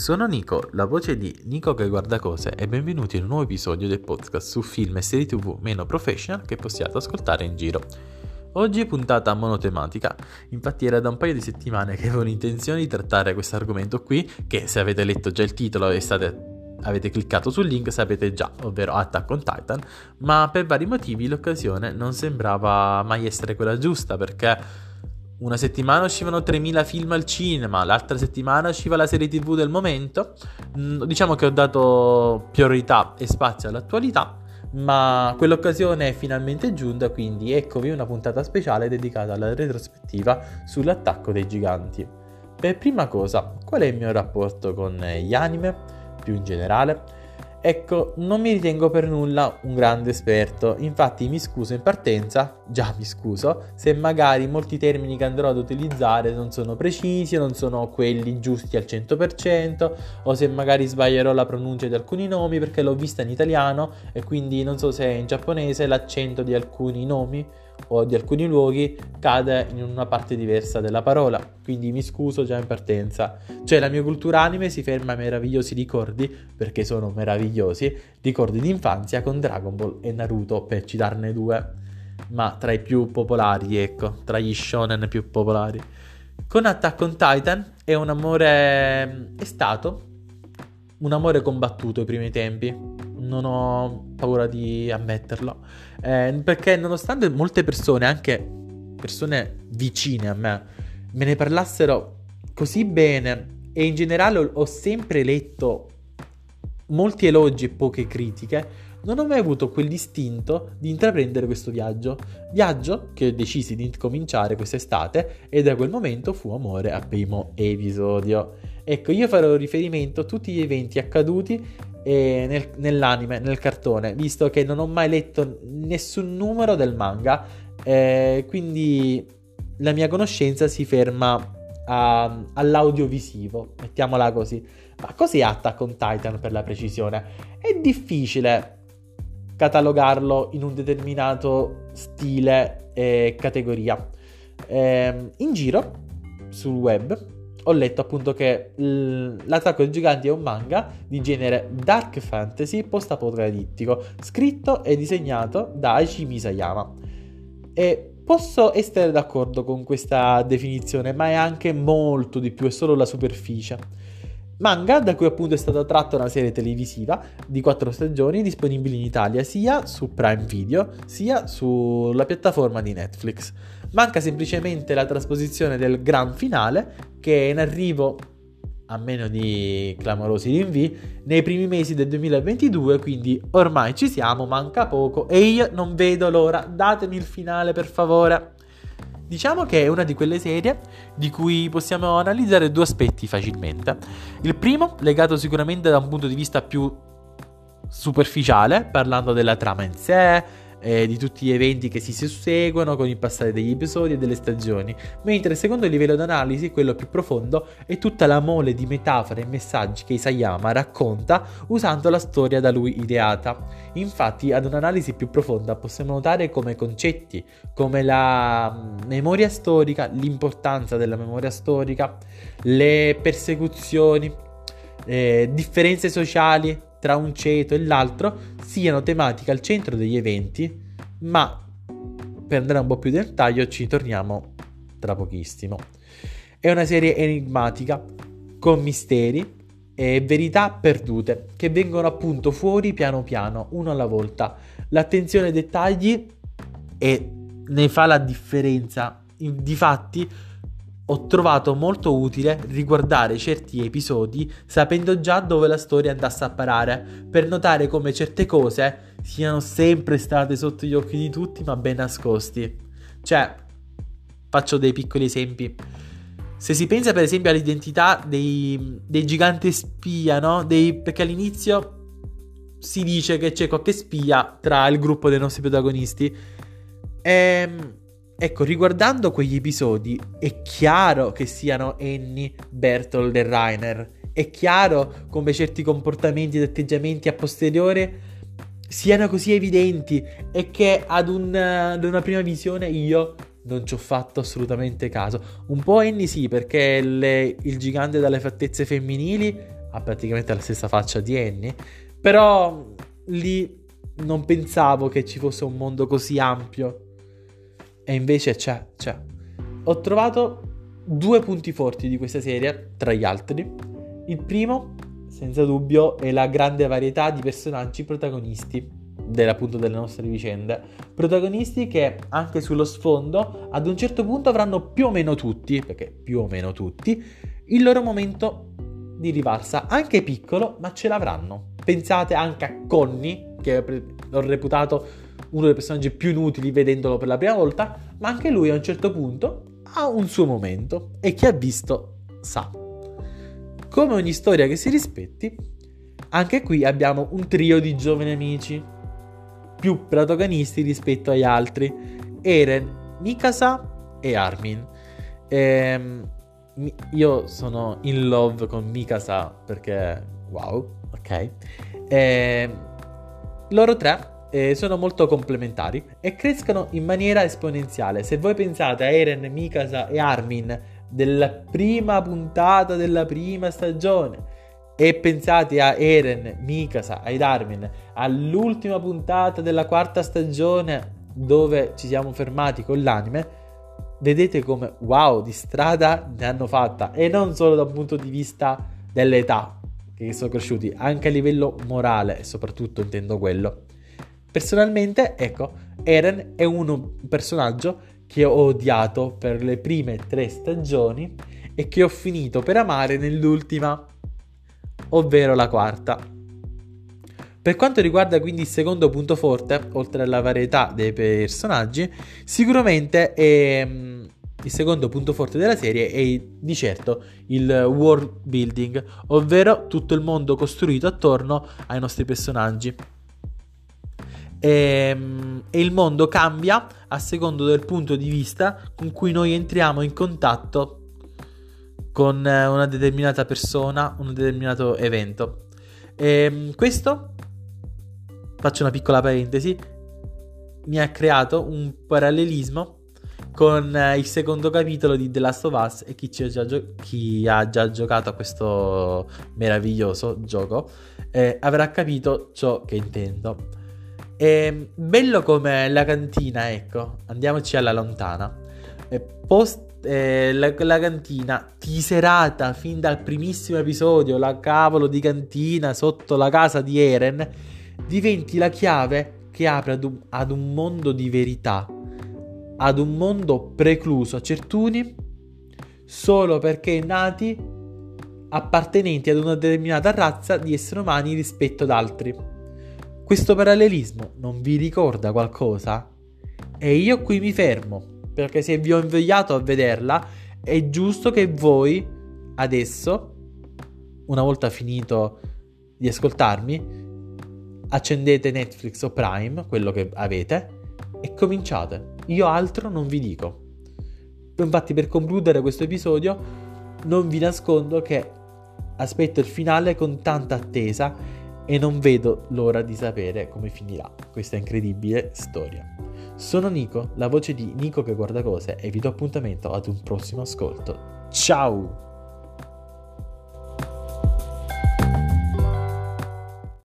Sono Nico, la voce di Nico che guarda cose e benvenuti in un nuovo episodio del podcast su film e serie tv meno professional che possiate ascoltare in giro. Oggi è puntata monotematica, infatti era da un paio di settimane che avevo l'intenzione di trattare questo argomento qui, che se avete letto già il titolo e state, avete cliccato sul link sapete già, ovvero Attack on Titan, ma per vari motivi l'occasione non sembrava mai essere quella giusta perché una settimana uscivano 3000 film al cinema, l'altra settimana usciva la serie TV del momento. Mm, diciamo che ho dato priorità e spazio all'attualità, ma quell'occasione è finalmente giunta, quindi eccovi una puntata speciale dedicata alla retrospettiva sull'attacco dei giganti. Per prima cosa, qual è il mio rapporto con gli anime, più in generale? Ecco, non mi ritengo per nulla un grande esperto, infatti mi scuso in partenza, già mi scuso, se magari molti termini che andrò ad utilizzare non sono precisi non sono quelli giusti al 100%, o se magari sbaglierò la pronuncia di alcuni nomi perché l'ho vista in italiano e quindi non so se in giapponese l'accento di alcuni nomi o di alcuni luoghi cade in una parte diversa della parola, quindi mi scuso già in partenza. Cioè la mia cultura anime si ferma ai meravigliosi ricordi, perché sono meravigliosi, ricordi di infanzia con Dragon Ball e Naruto, per citarne due, ma tra i più popolari, ecco, tra gli shonen più popolari. Con Attack on Titan è un amore... è stato un amore combattuto ai primi tempi, non ho paura di ammetterlo, eh, perché nonostante molte persone, anche persone vicine a me, me ne parlassero così bene e in generale ho, sempre letto molti elogi e poche critiche, non ho mai avuto quell'istinto di intraprendere questo viaggio. Viaggio che ho deciso di incominciare quest'estate e da quel momento fu amore a primo episodio. Ecco, io farò riferimento a tutti gli eventi accaduti nel, nell'anime, nel cartone, visto che non ho mai letto nessun numero del manga, eh, quindi la mia conoscenza si ferma a, all'audiovisivo, mettiamola così. Ma cos'è Attack on Titan per la precisione? È difficile catalogarlo in un determinato stile e categoria. Eh, in giro sul web ho letto appunto che L'attacco dei giganti è un manga di genere dark fantasy post-apocalittico, scritto e disegnato da Aichi Misayama. E posso essere d'accordo con questa definizione, ma è anche molto di più, è solo la superficie. Manga da cui appunto è stata tratta una serie televisiva di quattro stagioni disponibili in Italia sia su Prime Video sia sulla piattaforma di Netflix. Manca semplicemente la trasposizione del gran finale che è in arrivo a meno di clamorosi rinvii, nei primi mesi del 2022, quindi ormai ci siamo, manca poco e io non vedo l'ora, datemi il finale per favore. Diciamo che è una di quelle serie di cui possiamo analizzare due aspetti facilmente. Il primo, legato sicuramente da un punto di vista più superficiale, parlando della trama in sé, eh, di tutti gli eventi che si susseguono con il passare degli episodi e delle stagioni, mentre il secondo livello d'analisi, quello più profondo, è tutta la mole di metafore e messaggi che Isayama racconta usando la storia da lui ideata. Infatti, ad un'analisi più profonda possiamo notare come concetti come la mm, memoria storica, l'importanza della memoria storica, le persecuzioni, eh, differenze sociali, tra un ceto e l'altro siano tematiche al centro degli eventi, ma per andare un po' più nel dettaglio ci torniamo tra pochissimo. È una serie enigmatica, con misteri e verità perdute, che vengono appunto fuori piano piano, uno alla volta. L'attenzione ai dettagli e ne fa la differenza. Difatti, ho trovato molto utile riguardare certi episodi sapendo già dove la storia andasse a parare, per notare come certe cose siano sempre state sotto gli occhi di tutti ma ben nascosti. Cioè, faccio dei piccoli esempi. Se si pensa per esempio all'identità dei, dei giganti spia, no? Dei, perché all'inizio si dice che c'è qualche spia tra il gruppo dei nostri protagonisti. Ehm Ecco, riguardando quegli episodi, è chiaro che siano Annie, Bertold e Rainer. È chiaro come certi comportamenti ed atteggiamenti a posteriore siano così evidenti e che ad, un, ad una prima visione io non ci ho fatto assolutamente caso. Un po' Annie sì, perché le, il gigante dalle fattezze femminili ha praticamente la stessa faccia di Annie, però lì non pensavo che ci fosse un mondo così ampio. E invece c'è, c'è. Ho trovato due punti forti di questa serie, tra gli altri. Il primo, senza dubbio, è la grande varietà di personaggi protagonisti appunto delle nostre vicende. Protagonisti che anche sullo sfondo ad un certo punto avranno più o meno tutti, perché più o meno tutti, il loro momento di rivalsa, anche piccolo, ma ce l'avranno. Pensate anche a Connie, che ho reputato uno dei personaggi più inutili vedendolo per la prima volta, ma anche lui a un certo punto ha un suo momento e chi ha visto sa. Come ogni storia che si rispetti, anche qui abbiamo un trio di giovani amici, più protagonisti rispetto agli altri, Eren, Mikasa e Armin. Ehm, io sono in love con Mikasa perché wow, ok. Ehm, loro tre eh, sono molto complementari e crescono in maniera esponenziale. Se voi pensate a Eren, Mikasa e Armin della prima puntata della prima stagione e pensate a Eren, Mikasa, ed Armin all'ultima puntata della quarta stagione dove ci siamo fermati con l'anime, vedete come wow, di strada ne hanno fatta e non solo dal punto di vista dell'età che sono cresciuti, anche a livello morale e soprattutto intendo quello. Personalmente, ecco, Eren è un personaggio che ho odiato per le prime tre stagioni e che ho finito per amare nell'ultima, ovvero la quarta. Per quanto riguarda quindi il secondo punto forte, oltre alla varietà dei personaggi, sicuramente è, mm, il secondo punto forte della serie è di certo il world building, ovvero tutto il mondo costruito attorno ai nostri personaggi e, ehm, e il mondo cambia a secondo del punto di vista con cui noi entriamo in contatto con eh, una determinata persona, un determinato evento. E ehm, questo, faccio una piccola parentesi, mi ha creato un parallelismo con eh, il secondo capitolo di The Last of Us e chi, gio- chi ha già giocato a questo meraviglioso gioco eh, avrà capito ciò che intendo. E ehm, bello come la cantina, ecco, andiamoci alla lontana. E post, eh, la, la, cantina teaserata fin dal primissimo episodio, la cavolo di cantina sotto la casa di Eren, diventi la chiave che apre ad un, ad un mondo di verità, ad un mondo precluso a certuni solo perché nati appartenenti ad una determinata razza di esseri umani rispetto ad altri. Questo parallelismo non vi ricorda qualcosa? E io qui mi fermo, perché se vi ho inviato a vederla, è giusto che voi adesso, una volta finito di ascoltarmi, accendete Netflix o Prime, quello che avete, e cominciate. Io altro non vi dico. Infatti per concludere questo episodio non vi nascondo che aspetto il finale con tanta attesa e non vedo l'ora di sapere come finirà questa incredibile storia. Sono Nico, la voce di Nico che guarda cose e vi do appuntamento ad un prossimo ascolto. Ciao!